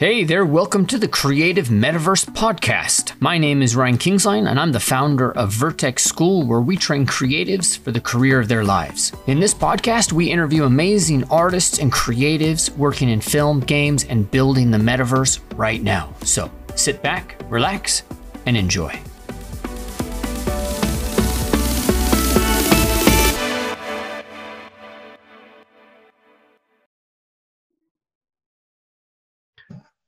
Hey there, welcome to the Creative Metaverse Podcast. My name is Ryan Kingslien, and I'm the founder of Vertex School, where we train creatives for the career of their lives. In this podcast, we interview amazing artists and creatives working in film, games, and building the metaverse right now. So sit back, relax, and enjoy.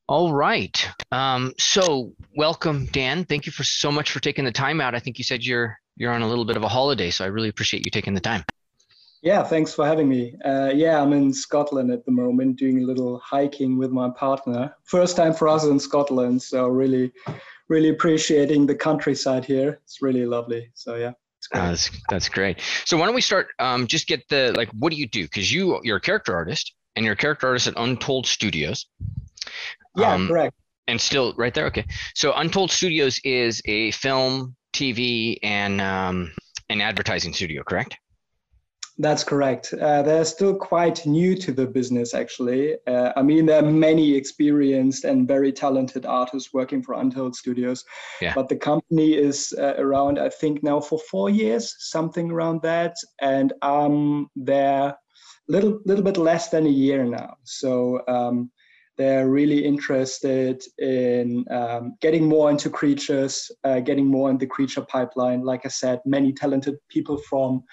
All right. Um, so welcome, Dan. Thank you for so much for taking the time out. I think you said you're you're on a little bit of a holiday, so I really appreciate you taking the time. Yeah, thanks for having me. Uh, yeah, I'm in Scotland at the moment doing a little hiking with my partner. First time for us in Scotland, so really, really appreciating the countryside here. It's really lovely. So yeah. Uh, that's that's great. So why don't we start? Um, just get the like, what do you do? Because you you're a character artist, and you're a character artist at Untold Studios. Yeah, um, correct. And still right there. Okay. So Untold Studios is a film, TV, and um, an advertising studio, correct? That's correct. Uh, they're still quite new to the business, actually. Uh, I mean, there are many experienced and very talented artists working for Untold Studios, yeah. but the company is uh, around, I think, now for four years, something around that, and I'm there little little bit less than a year now. So um, they're really interested in um, getting more into creatures, uh, getting more in the creature pipeline. Like I said, many talented people from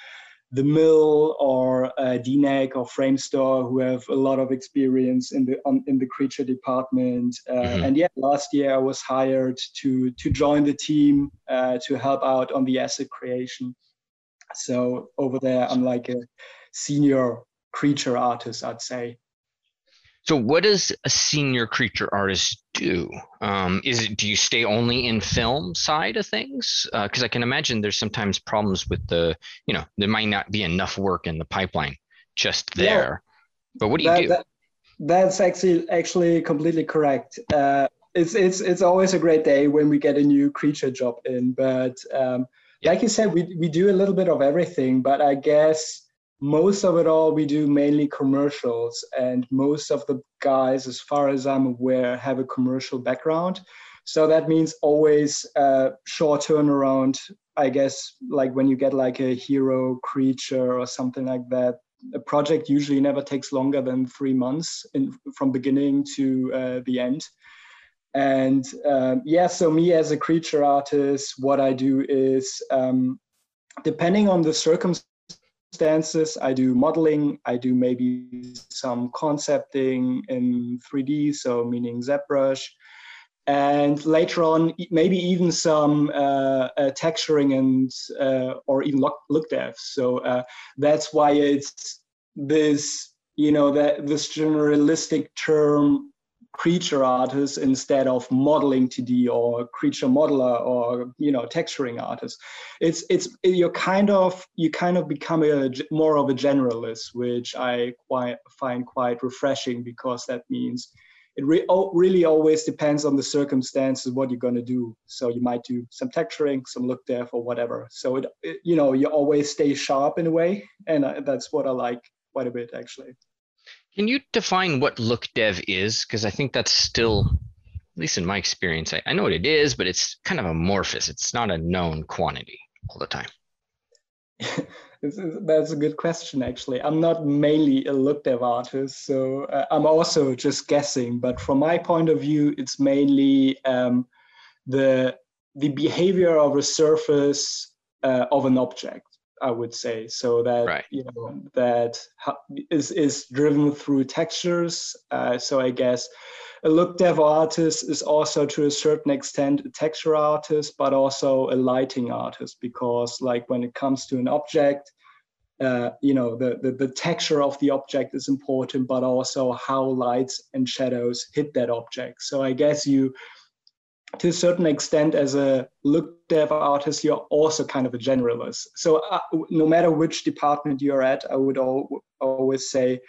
the mill or uh, DNEG or Framestore who have a lot of experience in the in the creature department. Uh, mm-hmm. And yeah, last year I was hired to to join the team uh, to help out on the asset creation. So over there, I'm like a senior creature artist, I'd say. So, what does a senior creature artist do? Um, is it do you stay only in film side of things? Because uh, I can imagine there's sometimes problems with the, you know, there might not be enough work in the pipeline just there. Yeah, but what do you that, do? That, that's actually actually completely correct. Uh, it's it's it's always a great day when we get a new creature job in. But um, yeah. like you said, we we do a little bit of everything. But I guess most of it all we do mainly commercials and most of the guys as far as i'm aware have a commercial background. So that means always uh, short turnaround i guess like when you get like a hero creature or something like that. A project usually never takes longer than three months in, from beginning to uh, the end. And um, yeah so me as a creature artist what i do is um, depending on the circumstances circumstances. I do modeling. I do maybe some concepting in 3D, so meaning ZBrush. And later on, maybe even some uh, uh, texturing and uh, or even look, look dev. So uh, that's why it's this, you know, that this generalistic term creature artist instead of modeling 2D or creature modeler or you know texturing artist. It's it's you're kind of you kind of become a more of a generalist, which I quite find quite refreshing because that means it re- oh, really always depends on the circumstances what you're going to do. So you might do some texturing, some look dev, or whatever. So it, it you know you always stay sharp in a way, and I, that's what I like quite a bit actually. Can you define what look dev is? Because I think that's still, at least in my experience, I, I know what it is, but it's kind of amorphous. It's not a known quantity all the time. that's a good question, actually. I'm not mainly a look dev artist, so uh, I'm also just guessing. But from my point of view, it's mainly um, the the behavior of a surface uh, of an object. I would say. So that right. you know that is is driven through textures. Uh, so I guess a look dev artist is also to a certain extent a texture artist, but also a lighting artist because like when it comes to an object. Uh, you know the, the the texture of the object is important but also how lights and shadows hit that object so i guess you to a certain extent, as a look dev artist, you're also kind of a generalist. So uh, no matter which department you're at, I would al- always say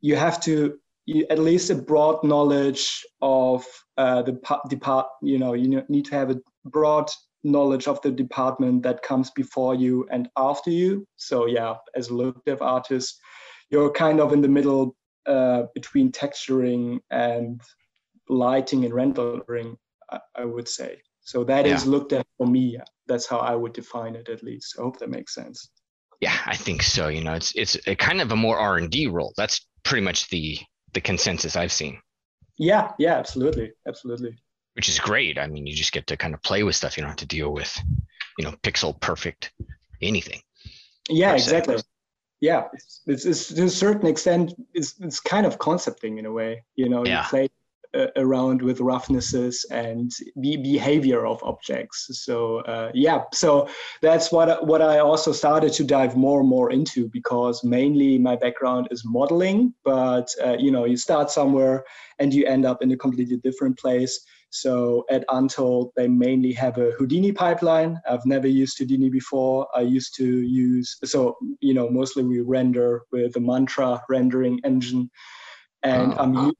you have to you, at least a broad knowledge of uh, the depart. You know, you need to have a broad knowledge of the department that comes before you and after you. So yeah, as a look dev artist, you're kind of in the middle uh, between texturing and lighting and rendering, I, I would say. So that yeah. is look dev for me. That's how I would define it, at least. I hope that makes sense. Yeah, I think so. You know, it's it's a kind of a more R and D role. That's pretty much the the consensus I've seen. Yeah, yeah, absolutely, absolutely. Which is great. I mean, you just get to kind of play with stuff. You don't have to deal with, you know, pixel perfect anything. Yeah, exactly. Yeah, it's, it's, it's, to a certain extent, it's, it's kind of concepting in a way. You know, yeah. you play around with roughnesses and the behavior of objects. So uh, yeah, so that's what what I also started to dive more and more into because mainly my background is modeling, but uh, you know you start somewhere and you end up in a completely different place. So at Untold, they mainly have a Houdini pipeline. I've never used Houdini before. I used to use, so, you know, mostly we render with a Mantra rendering engine. And oh. I'm,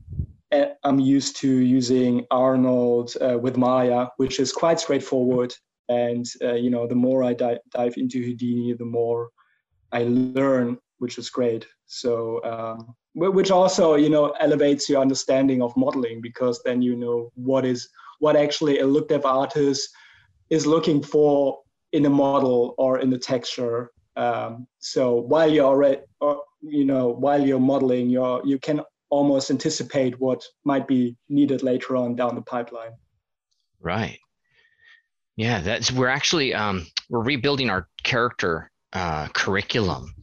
I'm used to using Arnold uh, with Maya, which is quite straightforward. And uh, you know, the more I di- dive into Houdini, the more I learn, which is great. So, um, which also you know elevates your understanding of modeling because then you know what is what actually a look dev artist is looking for in a model or in the texture. Um, so while you're already, or, you know, while you're modeling, you're you can almost anticipate what might be needed later on down the pipeline. Right. Yeah, that's we're actually um, we're rebuilding our character uh, curriculum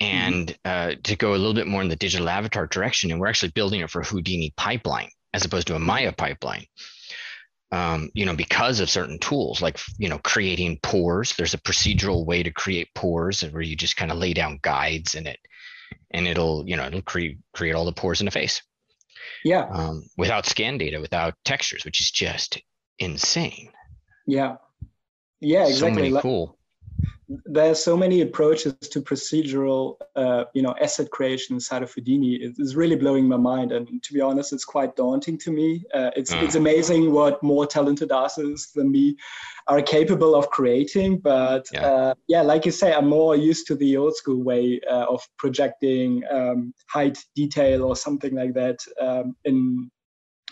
and mm-hmm. uh, to go a little bit more in the digital avatar direction, and we're actually building it for Houdini pipeline as opposed to a Maya pipeline. Um, you know, because of certain tools like you know creating pores. There's a procedural way to create pores where you just kind of lay down guides and it and it'll you know it'll create create all the pores in the face. Yeah. Um, without scan data without textures which is just insane. Yeah. Yeah exactly so many cool there's so many approaches to procedural, uh, you know, asset creation inside of Houdini. It is really blowing my mind, and to be honest, it's quite daunting to me. Uh, it's mm. it's amazing what more talented artists than me are capable of creating. But yeah, uh, yeah like you say, I'm more used to the old school way uh, of projecting um, height detail or something like that um, in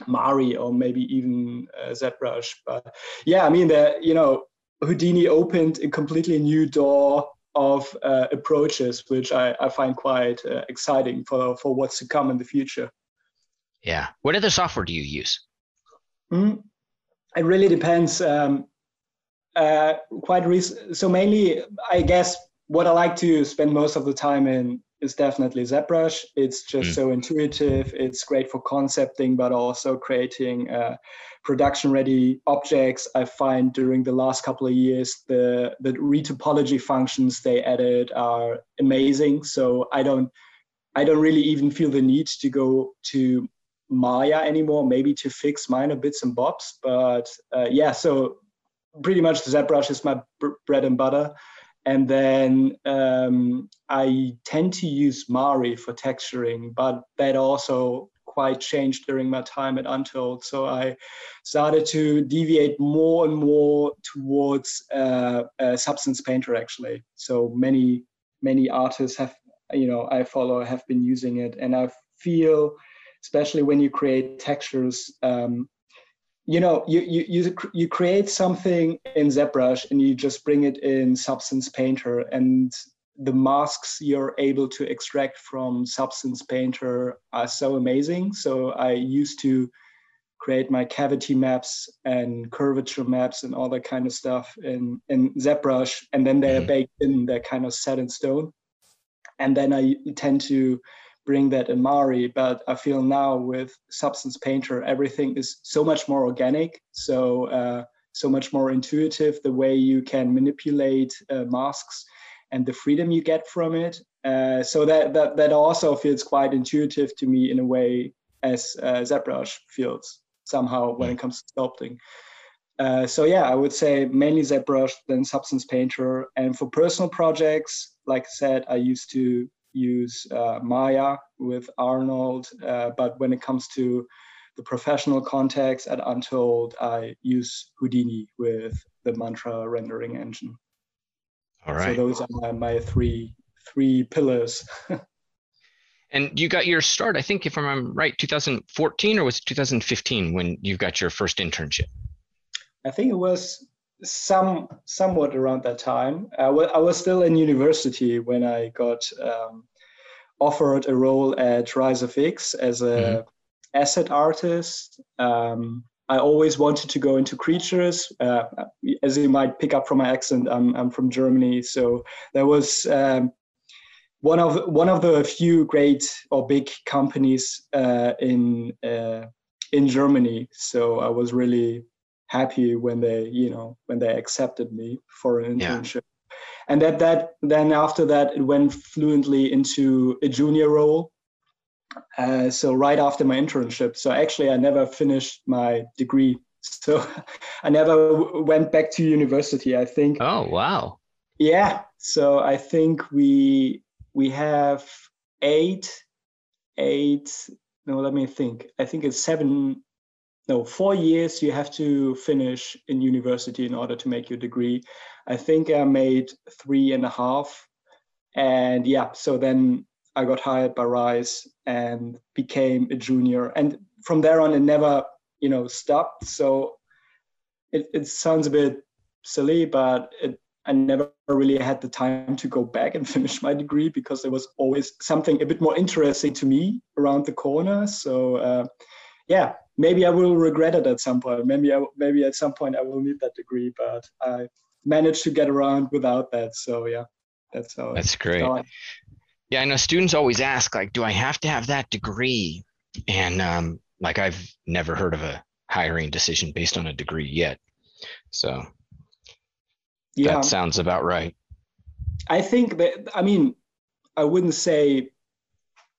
Mari or maybe even uh, ZBrush. But yeah, I mean, the you know Houdini opened a completely new door of uh, approaches, which I, I find quite uh, exciting for, for what's to come in the future. Yeah. What other software do you use? Mm, it really depends. Um, uh, quite recent. So mainly, I guess what I like to spend most of the time in is definitely ZBrush. It's just mm. so intuitive. It's great for concepting, but also creating uh, production-ready objects. I find during the last couple of years, the the retopology functions they added are amazing. So I don't I don't really even feel the need to go to Maya anymore. Maybe to fix minor bits and bobs, but uh, yeah. So pretty much ZBrush is my bread and butter. And then um, I tend to use Mari for texturing, but that also quite changed during my time at Untold. So I started to deviate more and more towards uh, Substance Painter actually. So many many artists have you know I follow have been using it, and I feel especially when you create textures um, you know you, you you you create something in ZBrush and you just bring it in Substance Painter and the masks you're able to extract from Substance Painter are so amazing. So I used to create my cavity maps and curvature maps and all that kind of stuff in in ZBrush, and then they're mm-hmm. baked in, they're kind of set in stone. And then I tend to bring that in Mari, but I feel now with Substance Painter, everything is so much more organic, so uh, so much more intuitive. The way you can manipulate uh, masks and the freedom you get from it. Uh, so that, that that also feels quite intuitive to me in a way as uh, ZBrush feels somehow when it comes to sculpting. Uh, so yeah, I would say mainly ZBrush, then Substance Painter, and for personal projects, like I said, I used to use uh, Maya with Arnold, uh, but when it comes to the professional context at Untold, I use Houdini with the Mantra rendering engine. All right. So those are my, my three three pillars. And you got your start, I think, if I'm right, 2014 or was it 2015 when you got your first internship? I think it was some somewhat around that time. I, w- I was still in university when I got um, offered a role at RiseFX as a mm-hmm. asset artist. Um, I always wanted to go into creatures. Uh, as you might pick up from my accent, I'm, I'm from Germany, so there was um, one of one of the few great or big companies uh, in uh, in Germany. So I was really happy when they you know when they accepted me for an internship. Yeah and that that then after that it went fluently into a junior role. Uh, so right after my internship so actually i never finished my degree. So i never w- went back to university i think. Oh wow. Yeah. So i think we we have eight eight no let me think. I think it's seven no four years you have to finish in university in order to make your degree I think I made three and a half. And yeah, so then I got hired by Rise and became a junior. And from there on, it never, you know, stopped. So it, it sounds a bit silly, but it, I never really had the time to go back and finish my degree because there was always something a bit more interesting to me around the corner. So uh, yeah, maybe I will regret it at some point. Maybe I, maybe at some point I will need that degree, but I managed to get around without that. So yeah, that's how. That's great. How I, yeah, I know students always ask like, do I have to have that degree? And um, like I've never heard of a hiring decision based on a degree yet. So yeah, that sounds about right. I think that I mean, I wouldn't say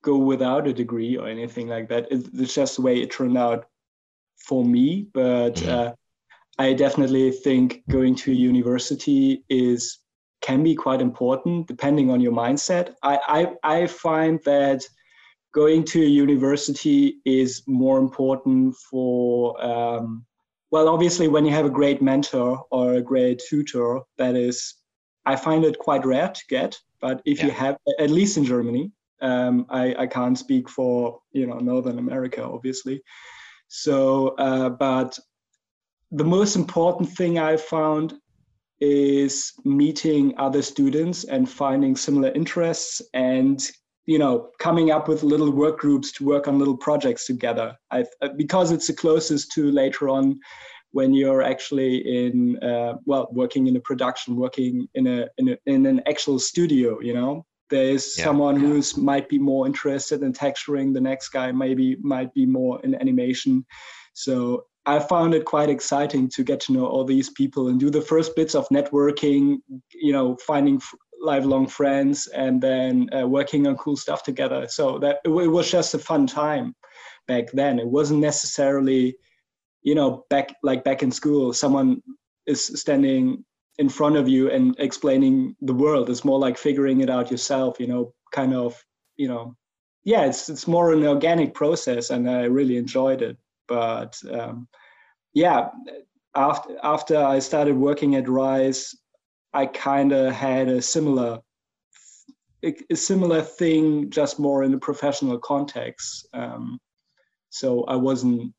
go without a degree or anything like that. It's just the way it turned out for me. But mm-hmm. uh, I definitely think going to a university is can be quite important depending on your mindset. I, I, I find that going to a university is more important for um, well obviously when you have a great mentor or a great tutor that is i find it quite rare to get but if yeah. you have at least in germany um, I, I can't speak for you know northern america obviously. So uh, but the most important thing I found is meeting other students and finding similar interests and you know coming up with little work groups to work on little projects together. I, because it's the closest to later on when you're actually in uh, well working in a production working in a, in a in an actual studio you know there's yeah. someone yeah. who's might be more interested in texturing the next guy maybe might be more in animation so I found it quite exciting to get to know all these people and do the first bits of networking, you know, finding f- lifelong friends and then uh, working on cool stuff together. So that it, it, was just a fun time back then. It wasn't necessarily, you know, back like back in school, someone is standing in front of you and explaining the world. It's more like figuring it out yourself, you know, kind of, you know, yeah, it's it's more an organic process and I really enjoyed it but um, yeah, after after I started working at Rise, I kind of had a similar a similar thing, just more in a professional context. Um, so I wasn't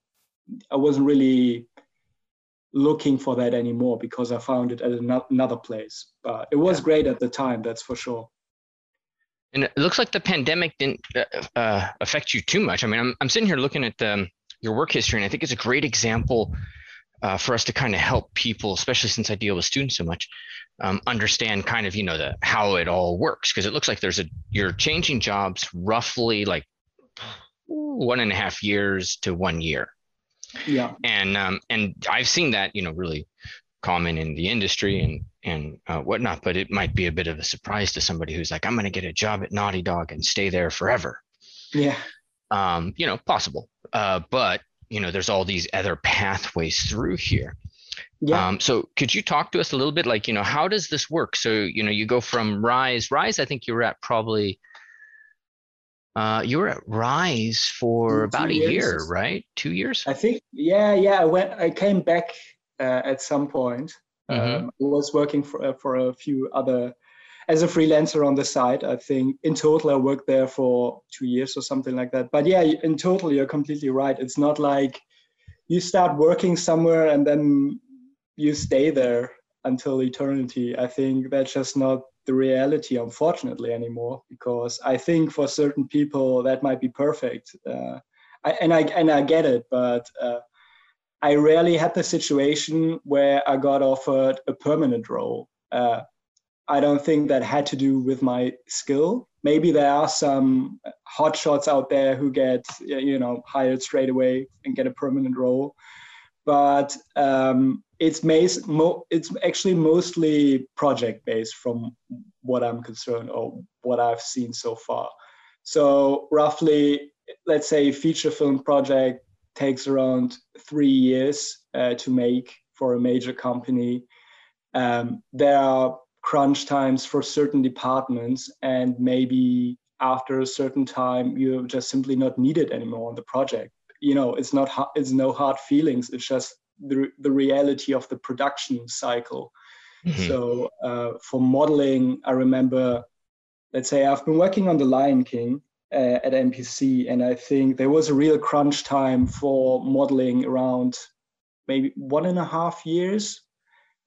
I wasn't really looking for that anymore because I found it at another place. But it was yeah. great at the time, that's for sure. And it looks like the pandemic didn't uh, uh affect you too much. I mean, I'm, I'm sitting here looking at um, your work history. And I think it's a great example uh, for us to kind of help people, especially since I deal with students so much, um, understand kind of you know the how it all works because it looks like there's a you're changing jobs roughly like one and a half years to one year. Yeah. And um, and I've seen that you know really common in the industry and and uh, whatnot, but it might be a bit of a surprise to somebody who's like, I'm going to get a job at Naughty Dog and stay there forever. Yeah. Um, you know, possible. Uh, but you know, there's all these other pathways through here. Yeah. Um, so could you talk to us a little bit, like, you know, how does this work? So, you know, you go from Rise. Rise, I think you were at probably uh, you were at Rise for about years. a year, right? Two years? I think, yeah, yeah. I went, I came back uh, at some point. Mm-hmm. Um, I was working for uh, for a few other as a freelancer on the side. I think in total I worked there for two years or something like that. But yeah, in total you're completely right. It's not like you start working somewhere and then you stay there until eternity. I think that's just not the reality, unfortunately, anymore. Because I think for certain people that might be perfect, uh, I, and I and I get it, but uh, I rarely had the situation where I got offered a permanent role. Uh, I don't think that had to do with my skill. Maybe there are some hotshots out there who get you know hired straight away and get a permanent role, but um, it's mas- mo- it's actually mostly project based from what I'm concerned or what I've seen so far. So roughly, let's say feature film project takes around three years uh, to make for a major company. Um, there are crunch times for certain departments, and maybe after a certain time, you're just simply not needed anymore on the project. You know, it's not it's no hard feelings. It's just the, the reality of the production cycle. Mm-hmm. So uh, for modeling, I remember, let's say I've been working on The Lion King uh, at MPC, and I think there was a real crunch time for modeling around maybe one and a half years.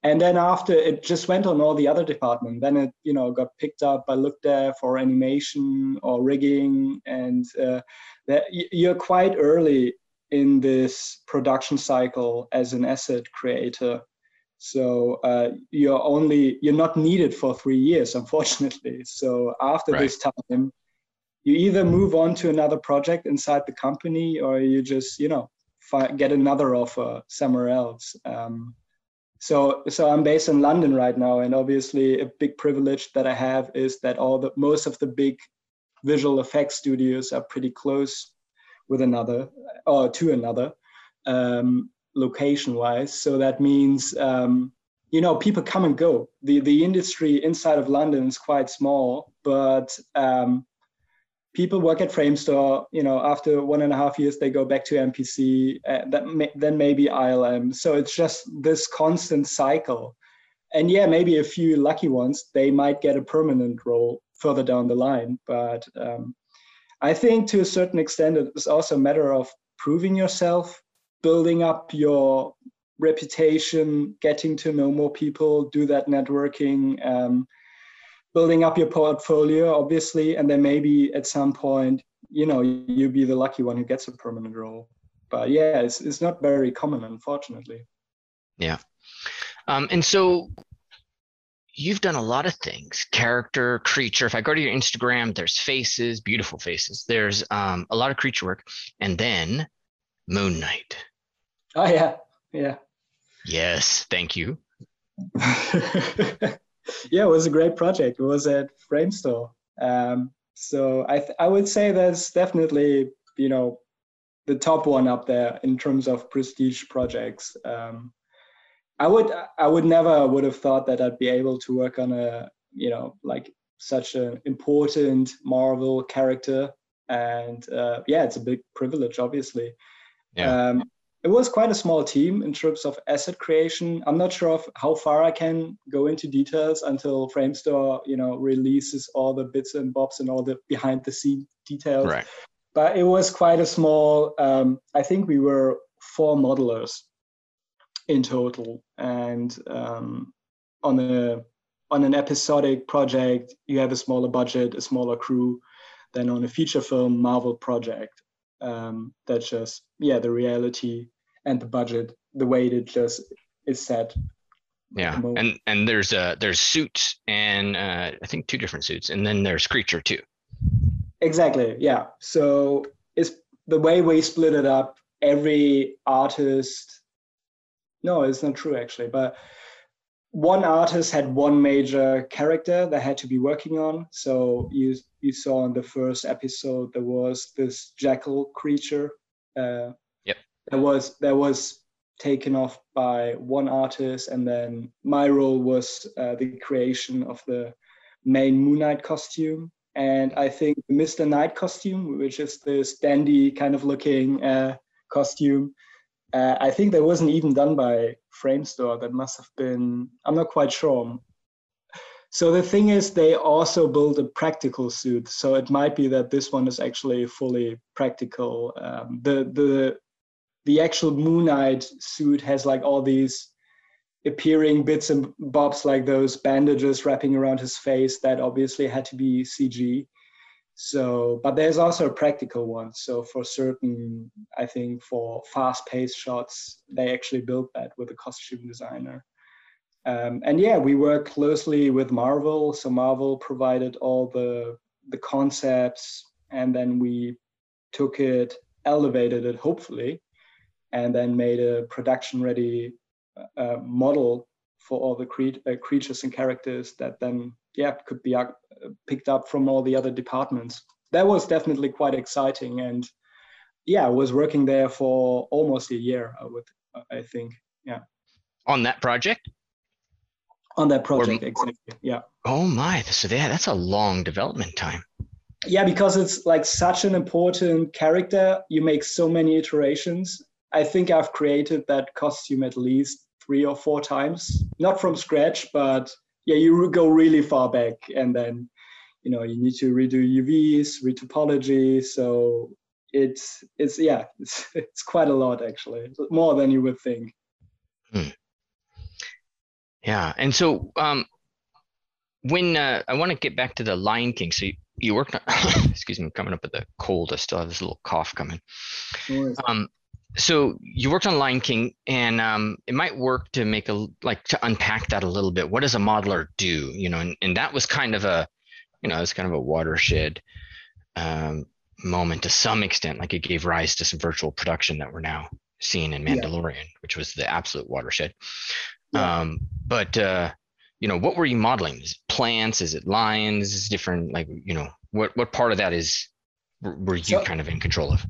And then after it just went on all the other departments. Then it, you know, got picked up. by look dev for animation or rigging, and uh, that you're quite early in this production cycle as an asset creator. So uh, you're only you're not needed for three years, unfortunately. So after right. this time, you either move on to another project inside the company, or you just you know get another offer somewhere else. Um, so so I'm based in London right now, and obviously a big privilege that I have is that all the most of the big visual effects studios are pretty close with another or to another um, location wise. So that means, um, you know, people come and go. The, the industry inside of London is quite small, but um, people work at Framestore, you know, after one and a half years, they go back to MPC, uh, that may, then maybe ILM. So it's just this constant cycle. And yeah, maybe a few lucky ones, they might get a permanent role further down the line. But um, I think to a certain extent, it's also a matter of proving yourself, building up your reputation, getting to know more people, do that networking, um, building up your portfolio, obviously, and then maybe at some point, you know, you be the lucky one who gets a permanent role. But yeah, it's it's not very common, unfortunately. Yeah. Um, and so you've done a lot of things character creature. If i go to your instagram there's faces beautiful faces. There's um, a lot of creature work. And then moon knight. Oh yeah. Yeah. Yes thank you. Yeah it was a great project. It was at framestore. Um, so I, th- I would say that's definitely you know the top one up there in terms of prestige projects. Um, I would I would never would have thought that I'd be able to work on a you know like such an important Marvel character, and uh, yeah, it's a big privilege, obviously. Yeah. Um, it was quite a small team in terms of asset creation. I'm not sure of how far I can go into details until Framestore, you know, releases all the bits and bobs and all the behind the scene details. Right. But it was quite a small. Um, I think we were four modelers in total. And um, on a on an episodic project, you have a smaller budget, a smaller crew, than on a feature film Marvel project. Um, that's just yeah, the reality and the budget, the way it just is set. Yeah, and and there's uh there's suits and uh, I think two different suits, and then there's creature too. Exactly. Yeah. So it's the way we split it up. Every artist no, it's not true actually. But one artist had one major character that had to be working on. So you you saw in the first episode there was this jackal creature. Uh, yep. That was that was taken off by one artist, and then my role was uh, the creation of the main Moon Knight costume. And I think the Mr. Knight costume, which is this dandy kind of looking uh, costume, uh, I think that wasn't even done by Framestore. That must have been, I'm not quite sure. So the thing is, they also build a practical suit. So it might be that this one is actually fully practical. Um, the the the actual Moon Knight suit has like all these appearing bits and bobs, like those bandages wrapping around his face. That obviously had to be CG. So, but there's also a practical one. So for certain, I think for fast-paced shots, they actually built that with a costume designer. Um, and yeah, we work closely with Marvel. So Marvel provided all the the concepts, and then we took it, elevated it, hopefully, and then made a production-ready uh, model for all the cre- uh, creatures and characters that then yeah could be uh, picked up from all the other departments. That was definitely quite exciting, and yeah, I was working there for almost a year. I would, I think, yeah. On that project on that project. Or, exactly. Yeah. Oh my! So yeah, that's a long development time. Yeah, because it's like such an important character. You make so many iterations. I think I've created that costume at least three or four times, not from scratch, but yeah, you go really far back, and then you know you need to redo UVs, retopology. So it's it's yeah, it's it's quite a lot actually, more than you would think. Hmm. Yeah, and so um, when uh, I want to get back to the Lion King, so you, you worked on. excuse me, coming up with a cold. I still have this little cough coming. Um, so you worked on Lion King, and um, it might work to make a like to unpack that a little bit. What does a modeler do? You know, and, and that was kind of a, you know, it's kind of a watershed um, moment to some extent. Like it gave rise to some virtual production that we're now seeing in Mandalorian, yeah. which was the absolute watershed. Yeah. Um, but uh, you know, what were you modeling? Is it plants? Is it lions? Is it different? Like, you know, what what part of that is were you so, kind of in control of?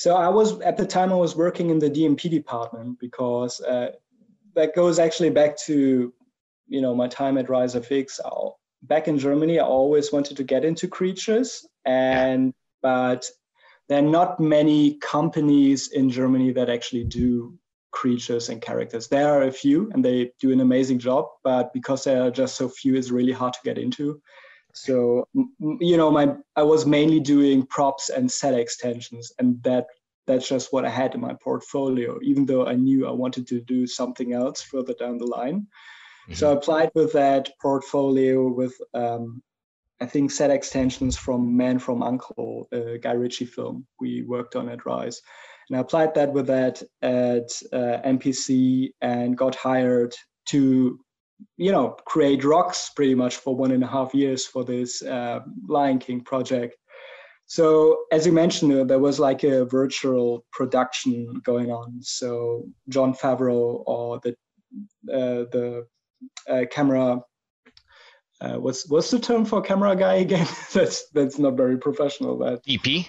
So I was at the time I was working in the DMP department because uh, that goes actually back to you know my time at Rise FX. Back in Germany, I always wanted to get into creatures, and but there are not many companies in Germany that actually do creatures and characters. There are a few, and they do an amazing job. But because there are just so few, it's really hard to get into. So you know, my I was mainly doing props and set extensions, and that that's just what I had in my portfolio. Even though I knew I wanted to do something else further down the line, mm-hmm. so I applied with that portfolio with um, I think set extensions from Man from Uncle, a Guy Ritchie film we worked on at Rise. And I applied that with that at uh, MPC and got hired to, you know, create rocks pretty much for one and a half years for this uh, Lion King project. So as you mentioned, uh, there was like a virtual production going on. So john Favreau or the uh, the uh, camera uh, what's what's the term for camera guy again? that's that's not very professional. That DP.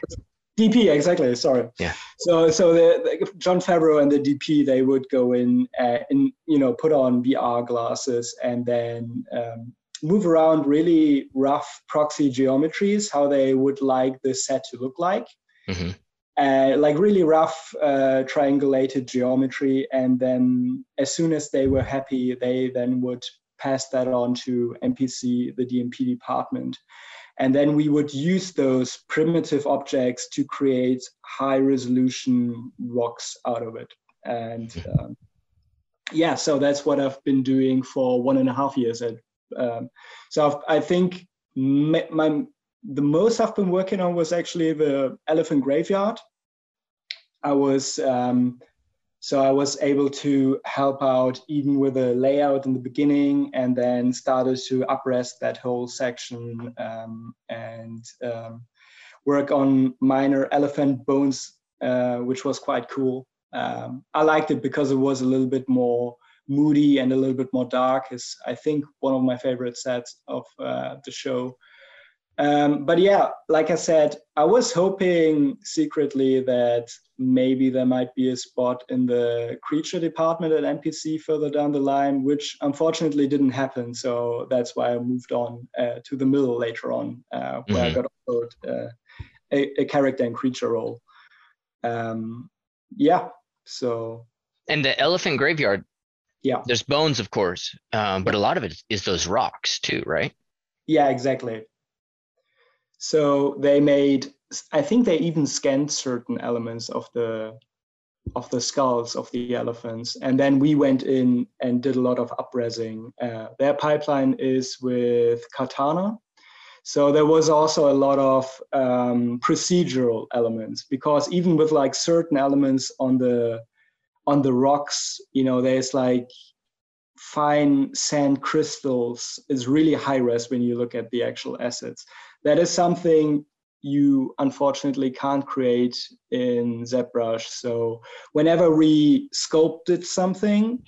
DP exactly. Sorry. Yeah. So so the, the Jon Favreau and the DP they would go in uh, and you know put on VR glasses and then um, move around really rough proxy geometries how they would like the set to look like. Mm-hmm. Uh, like really rough uh, triangulated geometry and then as soon as they were happy they then would pass that on to MPC, the DMP department. And then we would use those primitive objects to create high resolution rocks out of it. And um, yeah, so that's what I've been doing for one and a half years. At, um, so I've, i think my, my, the most I've been working on was actually the elephant graveyard. I was um, so I was able to help out even with the layout in the beginning and then started to uprest that whole section um, and um, work on minor elephant bones, uh, which was quite cool. Um, I liked it because it was a little bit more moody and a little bit more dark. Is I think one of my favorite sets of uh, the show. Um, but yeah, like I said, I was hoping secretly that maybe there might be a spot in the creature department at MPC further down the line, which unfortunately didn't happen. So that's why I moved on uh, to the Mill later on, uh, where mm-hmm. I got offered uh, a, a, character and creature role. Um, yeah, so. And the elephant graveyard, Yeah. There's bones, of course, um, but a lot of it is those rocks too, right? Yeah, exactly. So they made, I think they even scanned certain elements of the of the skulls of the elephants, and then we went in and did a lot of upresing. Uh, their pipeline is with Katana, so there was also a lot of um, procedural elements because even with like certain elements on the on the rocks, you know, there's like fine sand crystals. It's really high res when you look at the actual assets. That is something you unfortunately can't create in ZBrush. So whenever we sculpted something,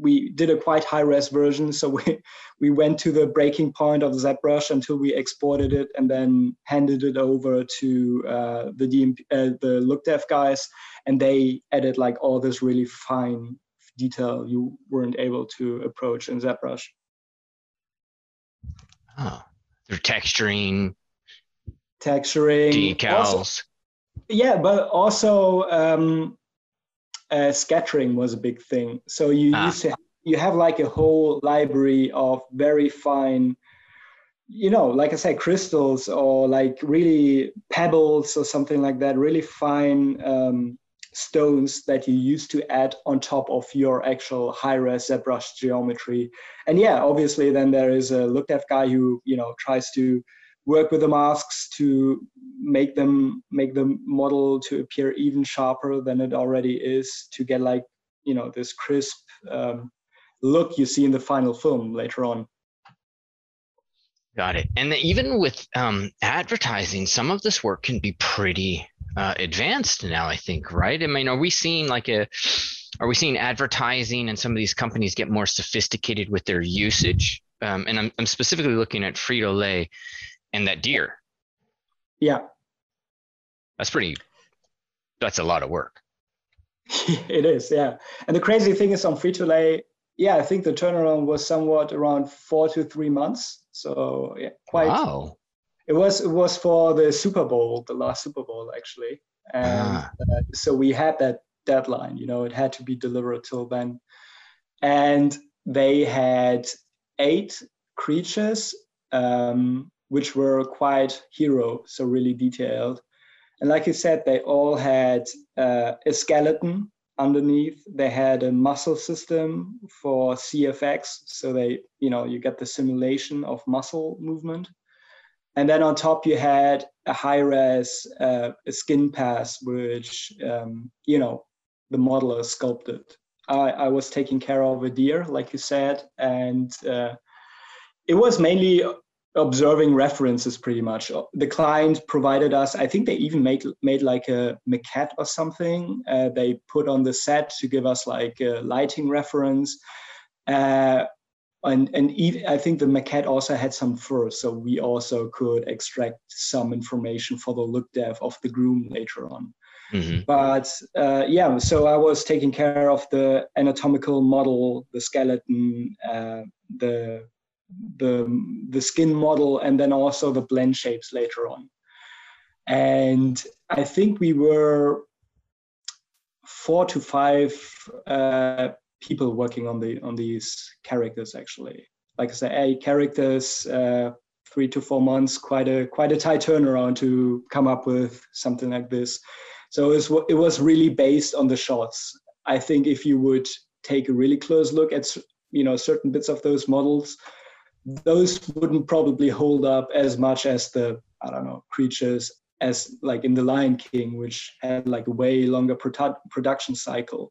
we did a quite high res version. So we, we went to the breaking point of ZBrush until we exported it and then handed it over to uh, the DMP, uh, the LookDev guys, and they added like all this really fine detail you weren't able to approach in ZBrush. Oh, they're texturing, texturing, decals. Also, yeah, but also um, uh, scattering was a big thing. So you ah. used to you have like a whole library of very fine, you know, like I said, crystals or like really pebbles or something like that, really fine um, stones that you used to add on top of your actual high-res ZBrush geometry. And yeah, obviously then there is a LookDev guy who, you know, tries to work with the masks to make them make the model to appear even sharper than it already is to get like you know this crisp um, look you see in the final film later on got it and even with um, advertising some of this work can be pretty uh, advanced now i think right i mean are we seeing like a are we seeing advertising and some of these companies get more sophisticated with their usage um, and I'm, I'm specifically looking at frito-lay and that deer. Yeah. That's pretty, that's a lot of work. it is, yeah. And the crazy thing is on Frito-Lay, yeah, I think the turnaround was somewhat around four to three months. So yeah, quite. Wow. It was it was for the Super Bowl, the last Super Bowl actually, and ah. uh, so we had that deadline. You know, it had to be delivered till then, and they had eight creatures um, which were quite hero, so really detailed. And like you said, they all had uh, a skeleton underneath. They had a muscle system for CFX, so they, you know, you get the simulation of muscle movement. And then on top, you had a high res uh, skin pass, which, um, you know, the modeler sculpted. I, I, was taking care of a deer, like you said, and uh, it was mainly observing references pretty much. The client provided us, I think they even made made like a maquette or something. Uh, they put on the set to give us like a lighting reference. Uh, and and even, I think the maquette also had some fur, so we also could extract some information for the look dev of the groom later on. Mm-hmm. But uh, yeah, so I was taking care of the anatomical model, the skeleton, uh, the the the skin model and then also the blend shapes later on and i think we were four to five uh, people working on the on these characters actually. Like i said eight characters uh, three to four months quite a quite a tight turnaround to come up with something like this. So it was, it was really based on the shots. I think if you would take a really close look at you know certain bits of those models those wouldn't probably hold up as much as the I don't know creatures as like in the Lion King, which had like a way longer produ- production cycle.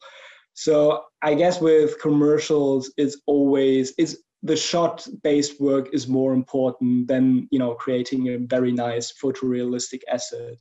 So I guess with commercials, it's always it's the shot-based work is more important than you know creating a very nice photorealistic asset.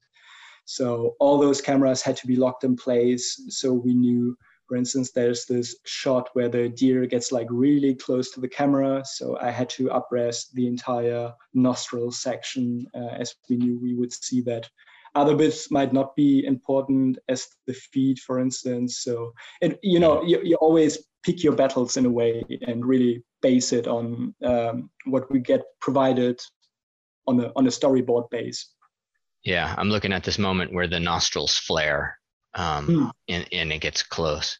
So all those cameras had to be locked in place, so we knew for instance, there's this shot where the deer gets like really close to the camera. So I had to uprest the entire nostril section uh, as we knew we would see that. Other bits might not be important as the feed, for instance. So, it, you know, you, you always pick your battles in a way and really base it on um, what we get provided on a, on a storyboard base. Yeah, I'm looking at this moment where the nostrils flare um, mm. and, and it gets close.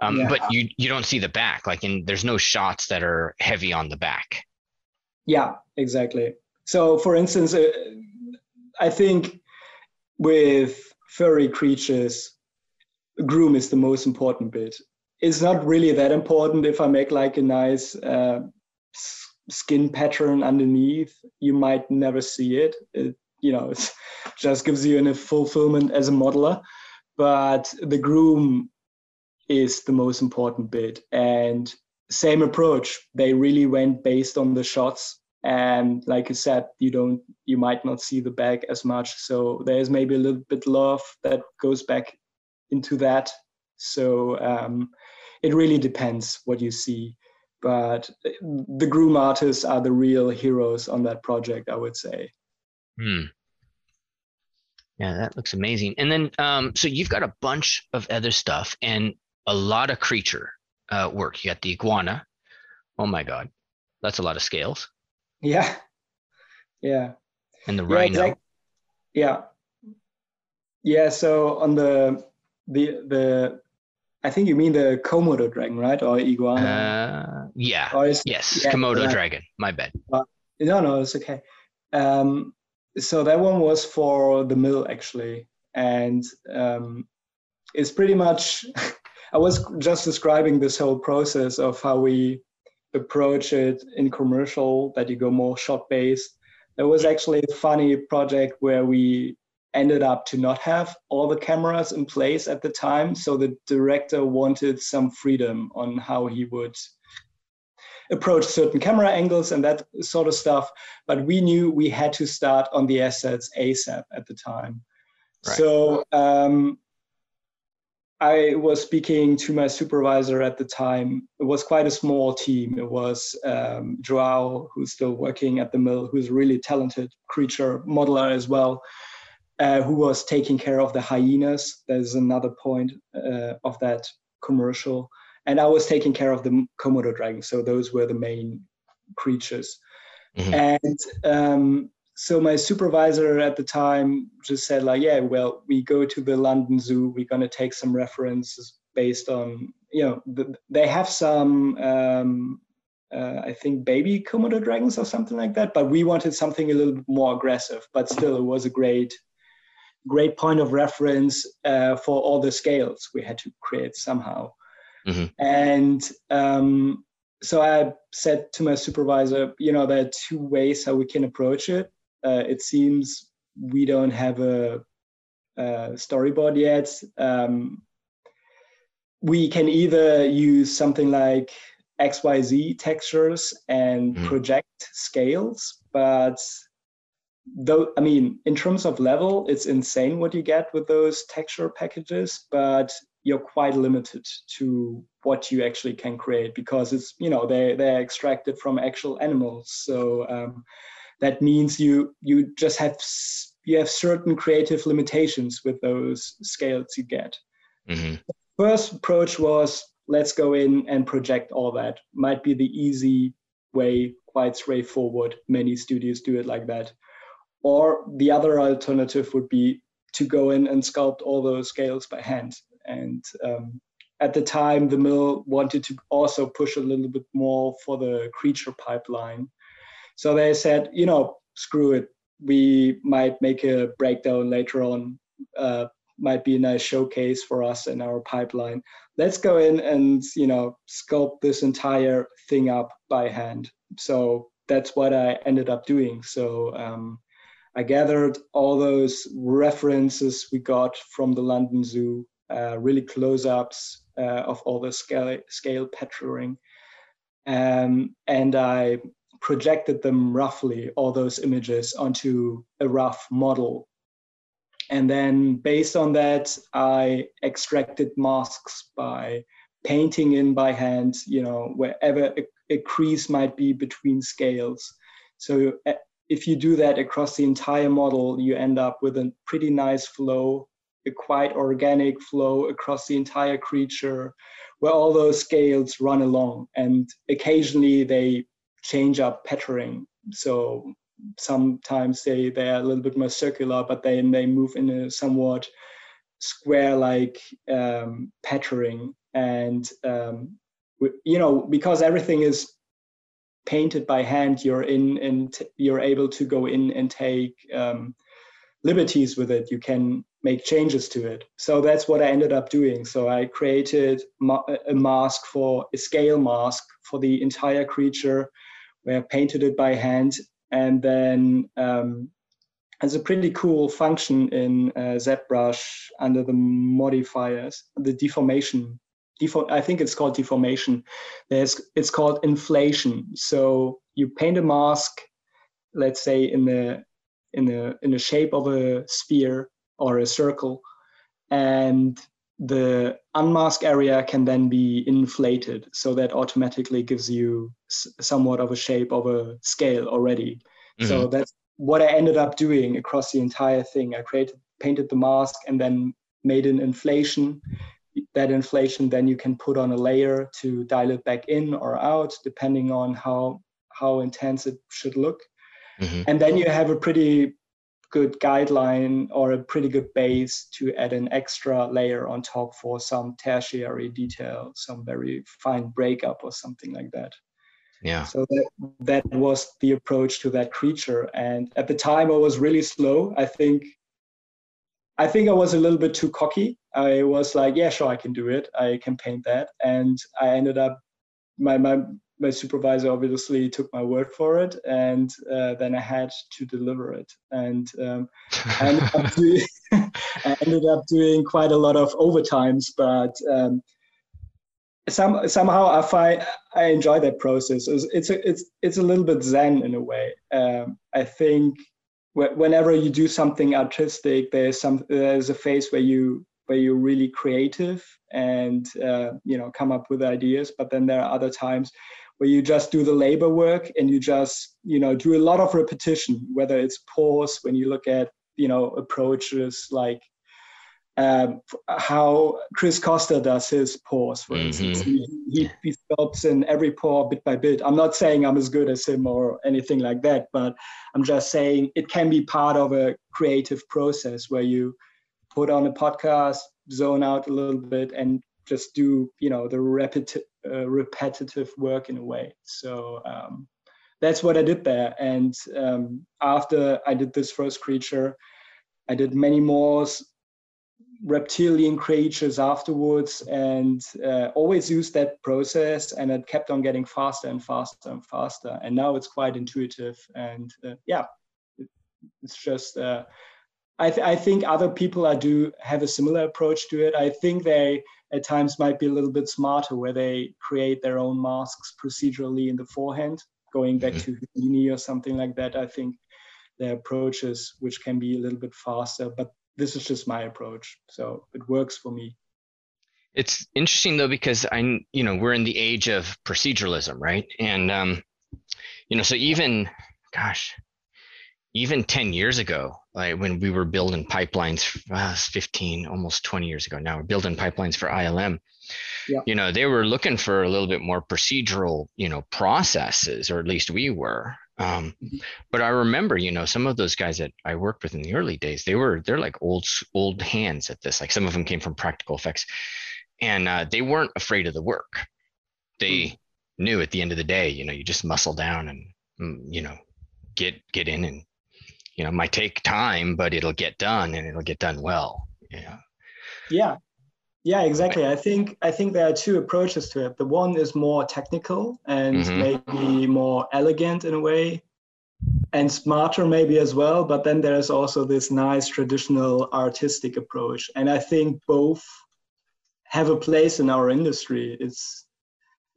Um, yeah. But you you don't see the back. Like, in there's no shots that are heavy on the back. Yeah, exactly. So, for instance, uh, I think with furry creatures, groom is the most important bit. It's not really that important if I make like a nice uh, skin pattern underneath. You might never see it. It you know it just gives you a fulfillment as a modeler. But the groom is the most important bit, and same approach. They really went based on the shots and like I said, you don't, you might not see the back as much. So there's maybe a little bit love that goes back into that. So um, it really depends what you see. But the groom artists are the real heroes on that project, I would say. Hmm. Yeah, that looks amazing. And then, um, so you've got a bunch of other stuff and a lot of creature uh, work. You got the iguana. Oh my God, that's a lot of scales. Yeah. Yeah. And the rhino. Yeah, yeah. Yeah. So on the the the I think you mean the Komodo dragon, right? Or iguana? Uh, yeah. Is, yes. Yeah, Komodo yeah. dragon. My bad. Uh, no, no, it's okay. Um, so that one was for the mill actually, and um, it's pretty much. I was just describing this whole process of how we approach it in commercial that you go more shot based there was actually a funny project where we ended up to not have all the cameras in place at the time so the director wanted some freedom on how he would approach certain camera angles and that sort of stuff. But we knew we had to start on the assets asap at the time. Right. so um, I was speaking to my supervisor at the time. It was quite a small team. It was um, Joao, who's still working at the mill, who's a really talented creature modeler as well, uh, who was taking care of the hyenas. There's another point uh, of that commercial. And I was taking care of the Komodo dragon. So those were the main creatures. Mm-hmm. And um, so my supervisor at the time just said like yeah well we go to the london zoo we're going to take some references based on you know the, they have some um, uh, i think baby komodo dragons or something like that but we wanted something a little bit more aggressive but still it was a great great point of reference uh, for all the scales we had to create somehow mm-hmm. and um, so I said to my supervisor, you know, there are two ways how we can approach it uh, it seems we don't have a, a storyboard yet. Um, we can either use something like XYZ textures and mm. project scales, but though I mean, in terms of level, it's insane what you get with those texture packages, but you're quite limited to what you actually can create because it's you know they they're extracted from actual animals. So um, that means you you just have you have certain creative limitations with those scales you get. Mm-hmm. First approach was let's go in and project all that. Might be the easy way, quite straightforward. Many studios do it like that. Or the other alternative would be to go in and sculpt all those scales by hand. And um, at the time, the mill wanted to also push a little bit more for the creature pipeline. So they said, you know, screw it. We might make a breakdown later on. Uh, might be a nice showcase for us in our pipeline. Let's go in and you know sculpt this entire thing up by hand. So that's what I ended up doing. So um, I gathered all those references we got from the London Zoo, uh, really close-ups uh, of all the scale scale patterning, um, and I projected them roughly, all those images, onto a rough model. And then based on that, I extracted masks by painting in by hand, you know, wherever a, a crease might be between scales. So uh, if you do that across the entire model, you end up with a pretty nice flow, a quite organic flow across the entire creature, where all those scales run along. And occasionally they change up patterning. So sometimes they they are a little bit more circular, but then they move in a somewhat square-like um, patterning. and um, you know because everything is painted by hand you're in and you're able to go in and take um, liberties with it you can make changes to it so that's what i ended up doing so i created ma- a mask for a scale mask for the entire creature where i painted it by hand and then um, has a pretty cool function in uh, ZBrush under the modifiers, the deformation. Deform, I think it's called deformation. There's, it's called inflation. So you paint a mask, let's say in the in the in the shape of a sphere or a circle, and the unmasked area can then be inflated. So that automatically gives you somewhat of a shape of a scale already. Mm-hmm. So that's what I ended up doing across the entire thing. I created, painted the mask, and then made an inflation. That inflation, then you can put on a layer to dial it back in or out, depending on how how intense it should look. Mm-hmm. And then you have a pretty good guideline or a pretty good base to add an extra layer on top for some tertiary detail, some very fine breakup or something like that. Yeah. So that, that was the approach to that creature. And at the time I was really slow. I think I think I was a little bit too cocky. I was like, yeah, sure, I can do it. I can paint that. And I ended up my my my supervisor obviously took my word for it, and uh, then I had to deliver it. And um, I, ended up doing, I ended up doing quite a lot of overtimes, but um, some somehow I find I enjoy that process. It's a, it's it's a little bit zen in a way. Um, I think whenever you do something artistic, there's some there's a phase where you where you're really creative and uh, you know come up with ideas. But then there are other times where you just do the labor work and you just you know do a lot of repetition. Whether it's pause when you look at you know approaches like um, how Chris Costa does his pores, for mm-hmm. instance. He, he, he stops in every pore bit by bit. I'm not saying I'm as good as him or anything like that, but I'm just saying it can be part of a creative process where you put on a podcast, zone out a little bit, and just do you know the repeti- uh, repetitive work in a way. So um, that's what I did there. And um, after I did this first creature, I did many more reptilian creatures afterwards and uh, always used that process and it kept on getting faster and faster and faster. And now it's quite intuitive and uh, yeah it's just uh, I, th- I think other people I do have a similar approach to it. I think they at times might be a little bit smarter where they create their own masks procedurally in the forehand going back mm-hmm. to Houdini or something like that. I think their approaches which can be a little bit faster but this is just my approach. So it works for me. It's interesting though because I, you know, we're in the age of proceduralism, right? And um, you know, so even, gosh, even 10 years ago, like when we were building pipelines, uh, 15, almost 20 years ago now, we're building pipelines for ILM. Yeah. You know, they were looking for a little bit more procedural, you know, processes, or at least we were. Um, mm-hmm. but I remember, you know, some of those guys that I worked with in the early days, they were they're like old old hands at this. Like some of them came from practical effects, and uh, they weren't afraid of the work. They mm. knew at the end of the day, you know, you just muscle down and mm, you know get get in and you know might take time, but it'll get done and it'll get done well. Yeah. Yeah. Yeah, exactly. I think I think there are two approaches to it. The one is more technical and mm-hmm. maybe more elegant in a way, and smarter maybe as well. But then there's also this nice traditional artistic approach, and I think both have a place in our industry. It's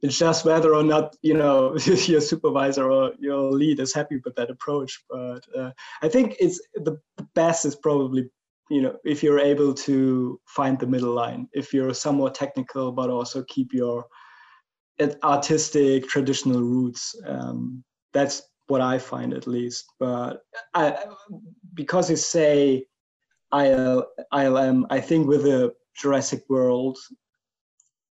it's just whether or not you know your supervisor or your lead is happy with that approach. But uh, I think it's the best is probably you know if you're able to find the middle line if you're somewhat technical but also keep your artistic traditional roots um, that's what i find at least. But I, because you say IL, ilm i think with the jurassic world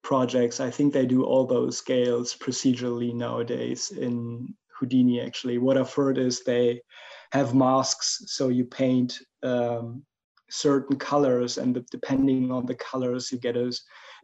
projects i think they do all those scales procedurally nowadays in houdini actually. What i've heard is they have masks so you paint um, certain colors and depending on the colors you get a,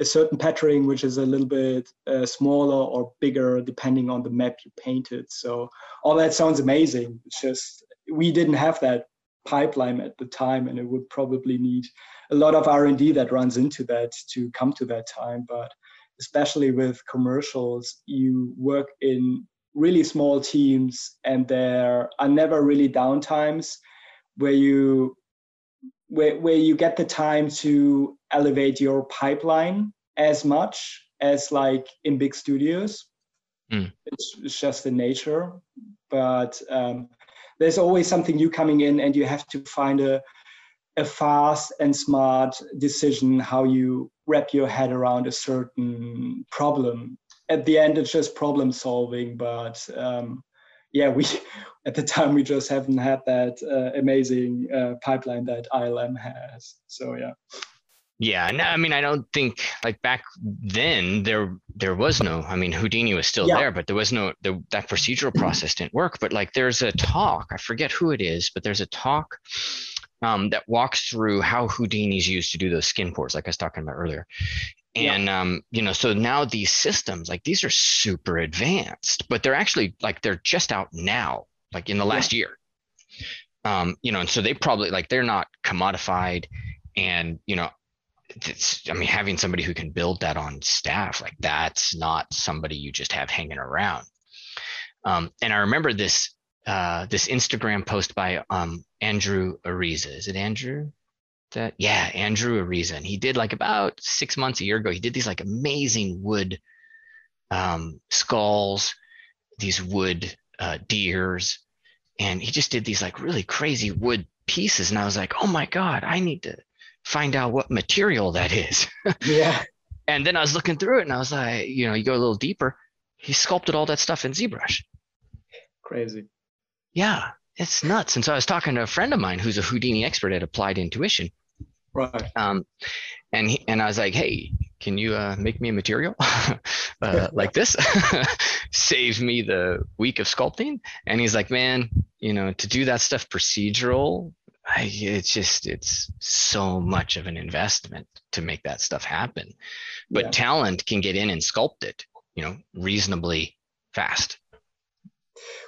a certain patterning which is a little bit uh, smaller or bigger depending on the map you painted. So all that sounds amazing. It's just we didn't have that pipeline at the time, and it would probably need a lot of R&D that runs into that to come to that time. But especially with commercials, you work in really small teams, and there are never really downtimes where you where, where you get the time to elevate your pipeline as much as like in big studios. Mm. It's, it's, just the nature, but um, there's always something new coming in, and you have to find a a fast and smart decision how you wrap your head around a certain problem. At the end, it's just problem solving, but um, yeah, we at the time we just haven't had that uh, amazing uh, pipeline that ILM has. So yeah. Yeah, no, I mean, I don't think like back then there there was no. I mean, Houdini was still yeah. there, but there was no the, that procedural process didn't work. But like, there's a talk. I forget who it is, but there's a talk um, that walks through how Houdini's used to do those skin pores, like I was talking about earlier. And yeah. um, you know, so now these systems, like these are super advanced, but they're actually like they're just out now, like in the last yeah. year. Um, you know, and so they probably like they're not commodified, and you know, it's I mean, having somebody who can build that on staff, like that's not somebody you just have hanging around. Um, and I remember this uh, this Instagram post by um, Andrew Ariza. Is it Andrew? That yeah, Andrew Ariza. And he did like about six months a year ago. He did these like amazing wood um, skulls, these wood uh, deers, and he just did these like really crazy wood pieces. And I was like, oh my god, I need to find out what material that is. yeah. And then I was looking through it, and I was like, you know, you go a little deeper. He sculpted all that stuff in ZBrush. Crazy. Yeah, it's nuts. And so I was talking to a friend of mine who's a Houdini expert at Applied Intuition. Right. Um, and he, and I was like, hey, can you uh, make me a material uh, like this? Save me the week of sculpting. And he's like, man, you know, to do that stuff procedural, I, it's just it's so much of an investment to make that stuff happen. But yeah. talent can get in and sculpt it, you know, reasonably fast.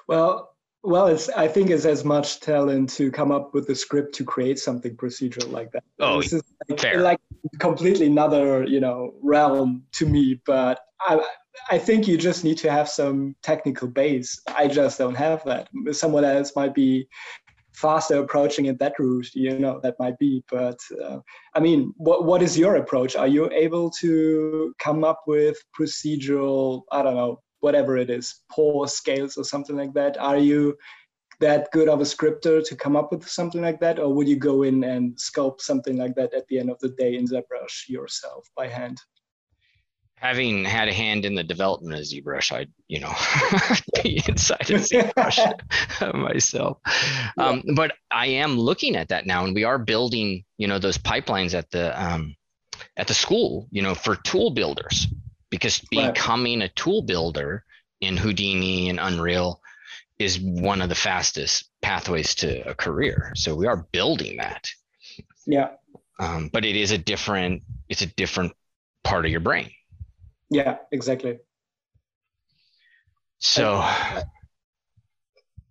Well, well, it's I think it's as much talent to come up with the script to create something procedural like that. Oh, this is like, fair. like completely another you know realm to me. But I I think you just need to have some technical base. I just don't have that. Someone else might be faster approaching it that route. You know that might be. But uh, I mean, what what is your approach? Are you able to come up with procedural? I don't know whatever it is, poor scales or something like that? Are you that good of a scripter to come up with something like that, or would you go in and sculpt something like that at the end of the day in ZBrush yourself by hand? Having had a hand in the development of ZBrush, I, you know, be inside of ZBrush myself. Um, but I am looking at that now, and we are building, you know, those pipelines at the um, at the school, you know, for tool builders because becoming a tool builder in Houdini and Unreal is one of the fastest pathways to a career. So we are building that. Yeah. Um, but it is a different, it's a different part of your brain. Yeah, exactly. So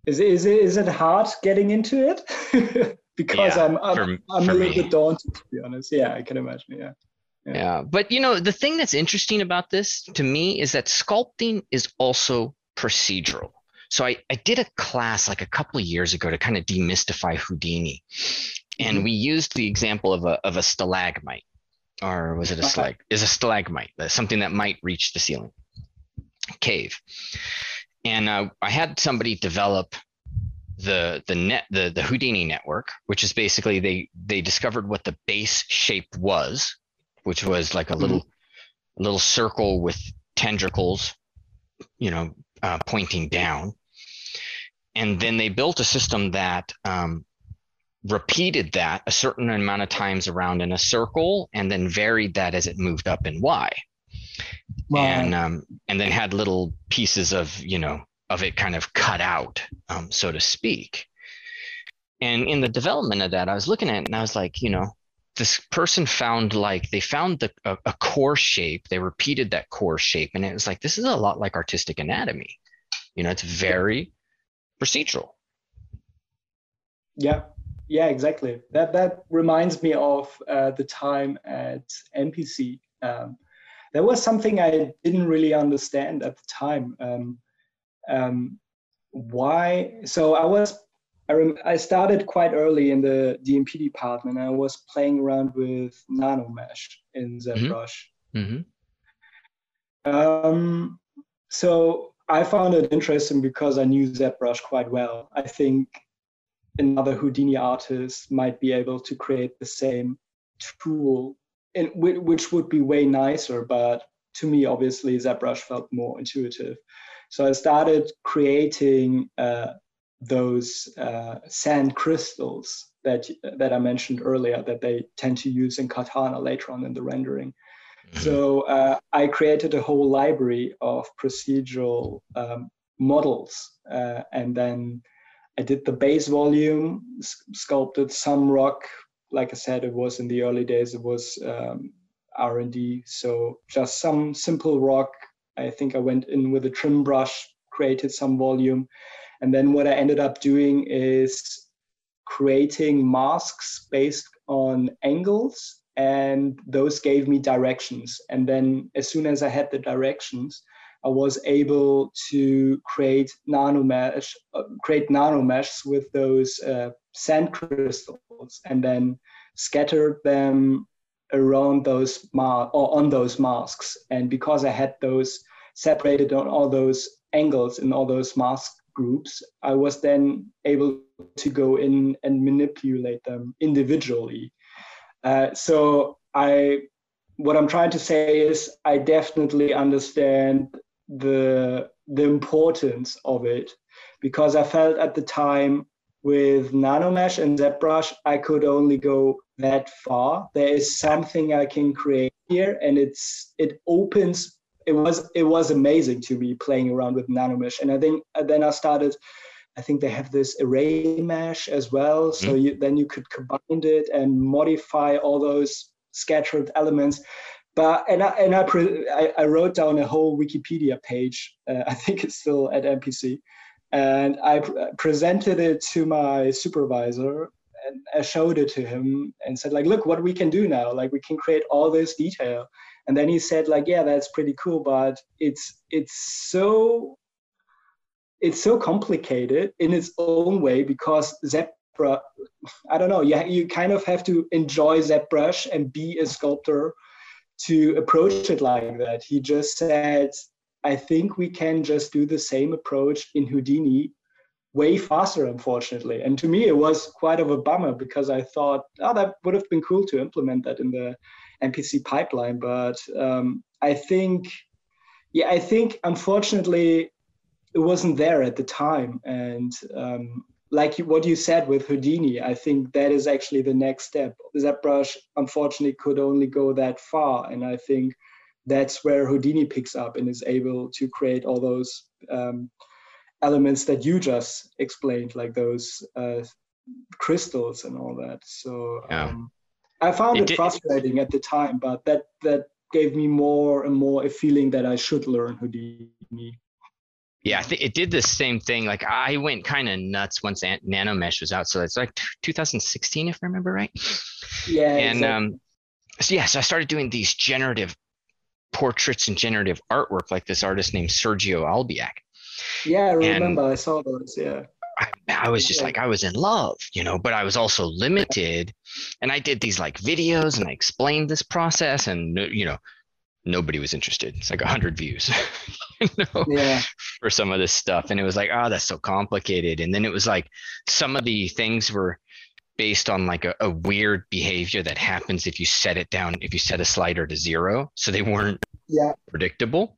is it, is it, is it hard getting into it? because yeah, I'm, I'm, for, I'm for a little me. bit daunted, to be honest. Yeah, I can imagine. Yeah. Yeah. yeah. But you know, the thing that's interesting about this to me is that sculpting is also procedural. So I, I did a class like a couple of years ago to kind of demystify Houdini. And mm-hmm. we used the example of a of a stalagmite. Or was it a slag? Is a stalagmite, something that might reach the ceiling. Cave. And uh, I had somebody develop the the net the the Houdini network, which is basically they they discovered what the base shape was which was like a mm-hmm. little mm-hmm. little circle with tendrils, you know, uh, pointing down. And then they built a system that um, repeated that a certain amount of times around in a circle, and then varied that as it moved up in Y. Wow. And um, and then had little pieces of you know of it kind of cut out, um, so to speak. And in the development of that, I was looking at it and I was like, you know, this person found like they found the a, a, core shape they repeated that core shape and it was like this is a lot like artistic anatomy. You know it's very procedural. Yeah. Yeah exactly. That that reminds me of uh, the time at mpc um, there was something i didn't really understand at the time. Um, um, why so i was I, rem- I started quite early in the DMP department. I was playing around with nanomesh in ZBrush. Mm-hmm. mm-hmm. Um, so I found it interesting because I knew ZBrush quite well. I think another Houdini artist might be able to create the same tool, in, which would be way nicer. But to me, obviously, ZBrush felt more intuitive. So I started creating uh, those uh, sand crystals that that I mentioned earlier that they tend to use in Katana later on in the rendering. Mm-hmm. So uh, I created a whole library of procedural um, models, uh, and then I did the base volume, sculpted some rock. Like I said, it was in the early days. It was um, R and D, so just some simple rock. I think I went in with a trim brush, created some volume, and then what I ended up doing is creating masks based on angles, and those gave me directions. And then as soon as I had the directions, I was able to create nanomesh, uh, create nano nanomeshs with those uh, sand crystals, and then scatter them around those ma- or on those masks. And because I had those separated on all those angles in all those masks, groups, I was then able to go in and manipulate them individually. Uh, so I, what I'm trying to say is, I definitely understand the the importance of it because I felt at the time with Nanomesh and ZBrush, I could only go that far. There is something I can create here, and it's it opens it was it was amazing to be playing around with nanomesh and i think and then i started i think they have this array mesh as well. So mm-hmm. you, then you could combine it and modify all those scattered elements. But and i and i, pre, I, I, wrote down a whole wikipedia page uh, i think it's still at mpc and i presented it to my supervisor and i showed it to him and said like look what we can do now like we can create all this detail and then he said like yeah that's pretty cool but it's it's so it's so complicated in its own way because ZBrush, I don't know, you, you kind of have to enjoy ZBrush and be a sculptor to approach it like that. He just said, I think we can just do the same approach in Houdini way faster, unfortunately. And to me, it was quite of a bummer because I thought, oh, that would have been cool to implement that in the MPC pipeline. But um, I think, yeah, I think unfortunately it wasn't there at the time. And um, like what you said with Houdini, I think that is actually the next step. ZBrush unfortunately could only go that far. And I think that's where Houdini picks up and is able to create all those um, elements that you just explained, like those uh, crystals and all that. So yeah. um, I found it, it frustrating at the time, but that that gave me more and more a feeling that I should learn Houdini. Yeah, I think it did the same thing. Like I went kind of nuts once Nanomesh was out. So it's like 2016, if I remember right. Yeah. And exactly. um, so yeah, so I started doing these generative portraits and generative artwork, like this artist named Sergio Albiac. Yeah, I remember. And I saw those. Yeah. I, I was just like I was in love, you know, but I was also limited. And I did these like videos and I explained this process and you know, nobody was interested. It's like a hundred views, you know, yeah. for some of this stuff. And it was like, oh, that's so complicated. And then it was like some of the things were based on like a, a weird behavior that happens if you set it down, if you set a slider to zero. So they weren't yeah. predictable.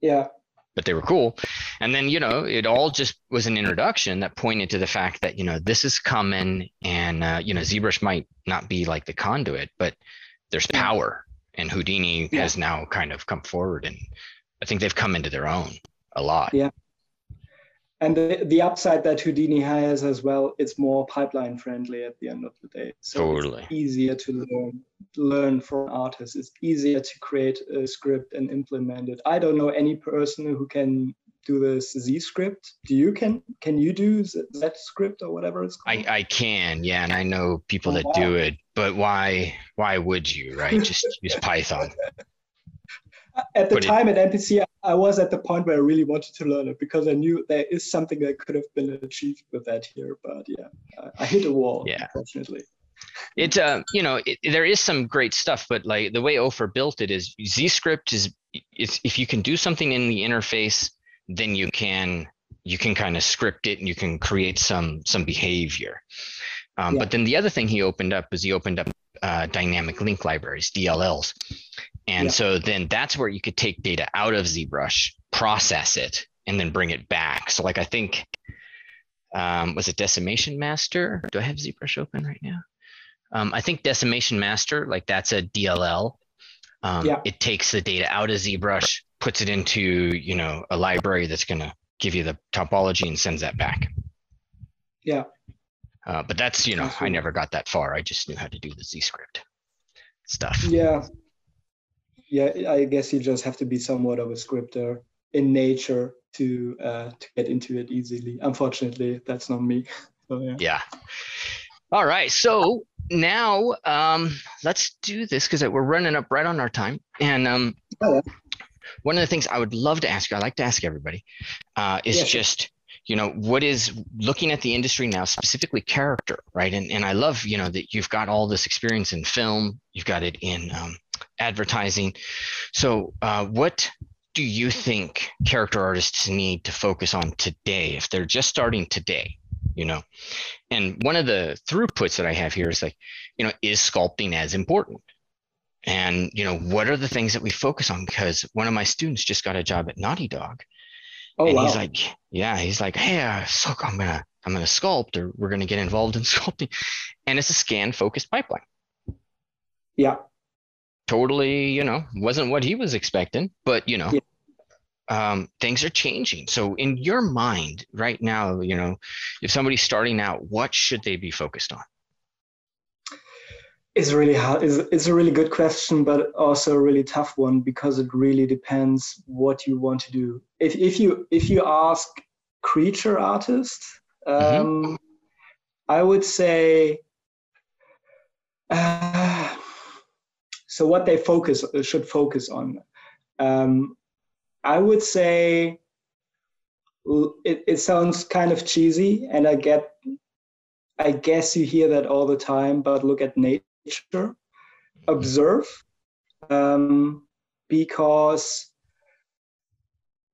Yeah but they were cool. And then, you know, it all just was an introduction that pointed to the fact that, you know, this is coming and, uh, you know, ZBrush might not be like the conduit, but there's power and Houdini yeah. has now kind of come forward and I think they've come into their own a lot. Yeah. And the, the upside that Houdini has as well, it's more pipeline friendly at the end of the day. So totally. it's easier to learn learn from artists. It's easier to create a script and implement it. I don't know any person who can do this Z script. Do you can can you do Z script or whatever it's called? I, I can, yeah, and I know people oh, that wow. do it, but why why would you, right? Just use Python. At the time at MPC, I was at the point where I really wanted to learn it because I knew there is something that could have been achieved with that here. But yeah, I hit a wall, yeah. unfortunately. It, uh, you know, it, there is some great stuff, but like the way Ofer built it is ZScript is, is if you can do something in the interface, then you can you can kind of script it and you can create some some behavior. Um, yeah. But then the other thing he opened up is he opened up uh, dynamic link libraries, DLLs. And yeah. so then that's where you could take data out of ZBrush, process it, and then bring it back. So like I think um, was it Decimation Master? Do I have ZBrush open right now? Um, I think Decimation Master, like that's a DLL. Um, yeah. It takes the data out of ZBrush, puts it into you know a library that's going to give you the topology and sends that back. Yeah. Uh, but that's you know I never got that far. I just knew how to do the Z script stuff. Yeah, yeah, I guess you just have to be somewhat of a scripter in nature to uh, to get into it easily. Unfortunately, that's not me. So, yeah. yeah. All right. So now um, let's do this because we're running up right on our time. And um, oh, yeah. one of the things I would love to ask you, I like to ask everybody, uh, is yeah, just you know what is looking at the industry now specifically character right and, and i love you know that you've got all this experience in film you've got it in um, advertising. So, uh, what do you think character artists need to focus on today if they're just starting today? You know, and one of the throughputs that I have here is like, you know, is sculpting as important? And you know, what are the things that we focus on? Because one of my students just got a job at Naughty Dog, oh, and wow. he's like, yeah, he's like, hey, uh, so I'm gonna I'm gonna sculpt, or we're gonna get involved in sculpting, and it's a scan focused pipeline. Yeah, totally, you know, wasn't what he was expecting, but you know, yeah. um, things are changing. So in your mind right now, you know, if somebody's starting out, what should they be focused on? It's really hard. It's, it's a really good question, but also a really tough one because it really depends what you want to do. If, if you if you ask creature artists, mm-hmm. um, mm-hmm. I would say uh, so what they focus should focus on um, i would say it, it sounds kind of cheesy and i get i guess you hear that all the time but look at nature observe um, because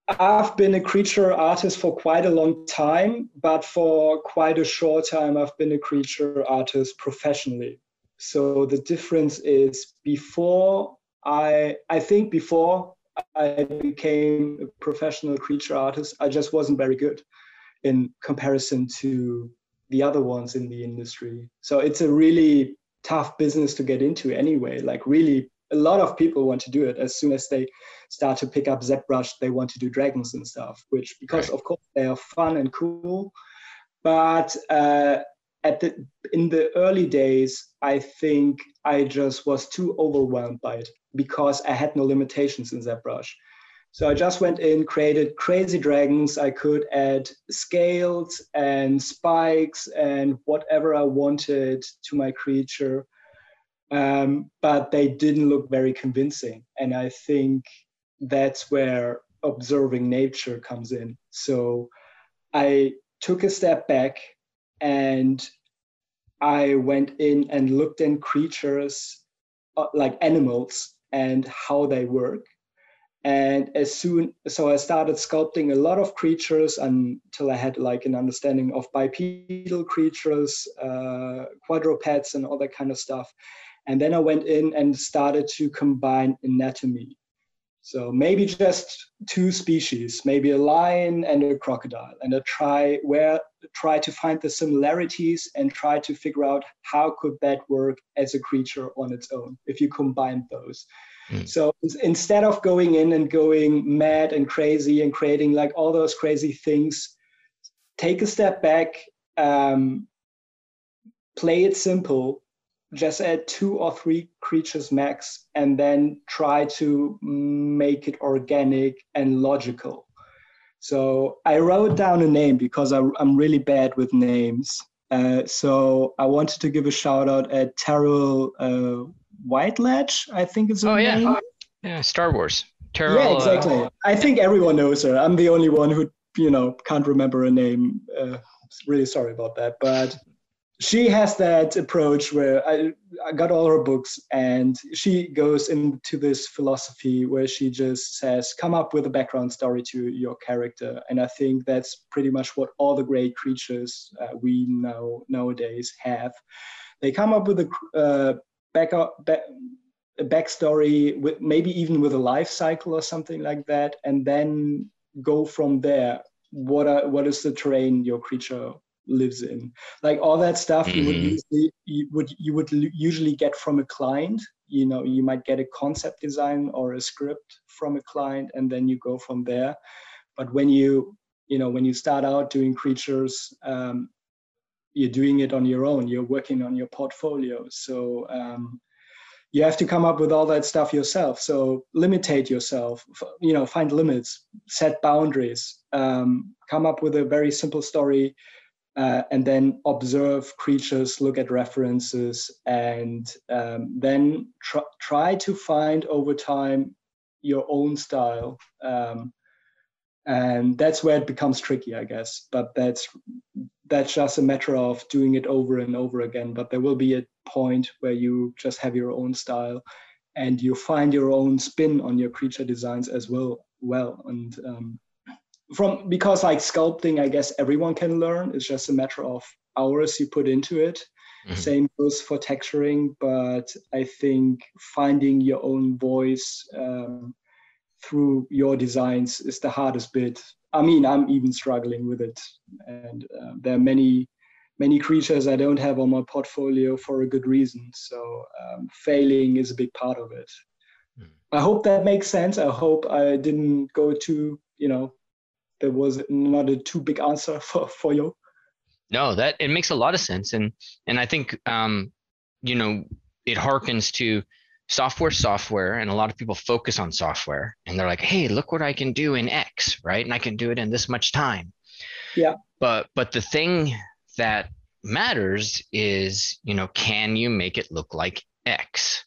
I've been a creature artist for quite a long time, but for quite a short time, I've been a creature artist professionally. So the difference is before I, I think before I became a professional creature artist, I just wasn't very good in comparison to the other ones in the industry. So it's a really tough business to get into anyway. Like really, a lot of people want to do it. As soon as they start to pick up ZBrush, they want to do dragons and stuff. Which because right. of course they are fun and cool, but uh, at the in the early days i think i just was too overwhelmed by it because i had no limitations in ZBrush so i just went in created crazy dragons i could add scales and spikes and whatever i wanted to my creature. Um, but they didn't look very convincing. And i think that's where observing nature comes in. So i took a step back and I went in and looked in creatures uh, like animals and how they work. And as soon, so I started sculpting a lot of creatures until I had like an understanding of bipedal creatures, uh, quadrupeds, and all that kind of stuff. And then I went in and started to combine anatomy. So maybe just two species, maybe a lion and a crocodile, and I try where try to find the similarities and try to figure out how could that work as a creature on its own if you combine those. Mm. So instead of going in and going mad and crazy and creating like all those crazy things take a step back, um, play it simple, just add two or three creatures max, and then try to make it organic and logical. So I wrote down a name because I, am really bad with names. Uh, so I wanted to give a shout out at Terryl uh, Whitlatch, I think is her oh, yeah. name. Yeah, Star Wars. Terryl, yeah, exactly. Uh, I think everyone knows her. I'm the only one who, you know, can't remember her name. Uh, really sorry about that. But she has that approach where I, I got all her books and she goes into this philosophy where she just says come up with a background story to your character. And i think that's pretty much what all the great creatures uh, we know nowadays have. They come up with a uh, back, back a backstory with maybe even with a life cycle or something like that and then go from there. What are what is the terrain your creature lives in. Like all that stuff mm-hmm. you would mm-hmm. usually you would you would usually get from a client. You know you might get a concept design or a script from a client and then you go from there. But when you you know when you start out doing creatures um, you're doing it on your own. You're working on your portfolio. So um, you have to come up with all that stuff yourself. So limitate yourself. You know find limits. Set boundaries. Um, come up with a very simple story uh, and then observe creatures, look at references, and um, then tr- try to find over time your own style. Um, and that's where it becomes tricky, I guess. But that's that's just a matter of doing it over and over again. But there will be a point where you just have your own style, and you find your own spin on your creature designs as well. Well, and um, from because like sculpting i guess everyone can learn. It's just a matter of hours you put into it. Mm-hmm. same goes for texturing but i think finding your own voice um, through your designs is the hardest bit. I mean i'm even struggling with it. And uh, there are many many creatures i don't have on my portfolio for a good reason. So um, failing is a big part of it. Mm. i hope that makes sense. I hope i didn't go too you know there was not a too big answer for, for you. No, that it makes a lot of sense, and and I think um, you know it harkens to software software and a lot of people focus on software and they're like hey look what i can do in x right? And i can do it in this much time. Yeah. But but the thing that matters is you know can you make it look like x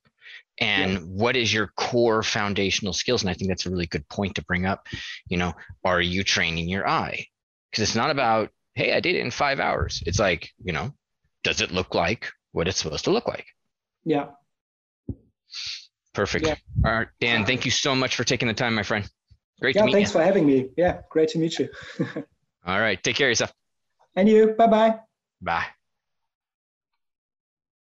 and yeah. what is your core foundational skills? And i think that's a really good point to bring up you know are you training your eye? Because it's not about hey i did it in five hours. It's like you know does it look like what it's supposed to look like? Yeah. Perfect. Yeah. all right dan thank you so much for taking the time my friend. Great yeah, to meet you. thanks you for having me. Yeah great to meet you. All right take care of yourself. And you bye-bye. Bye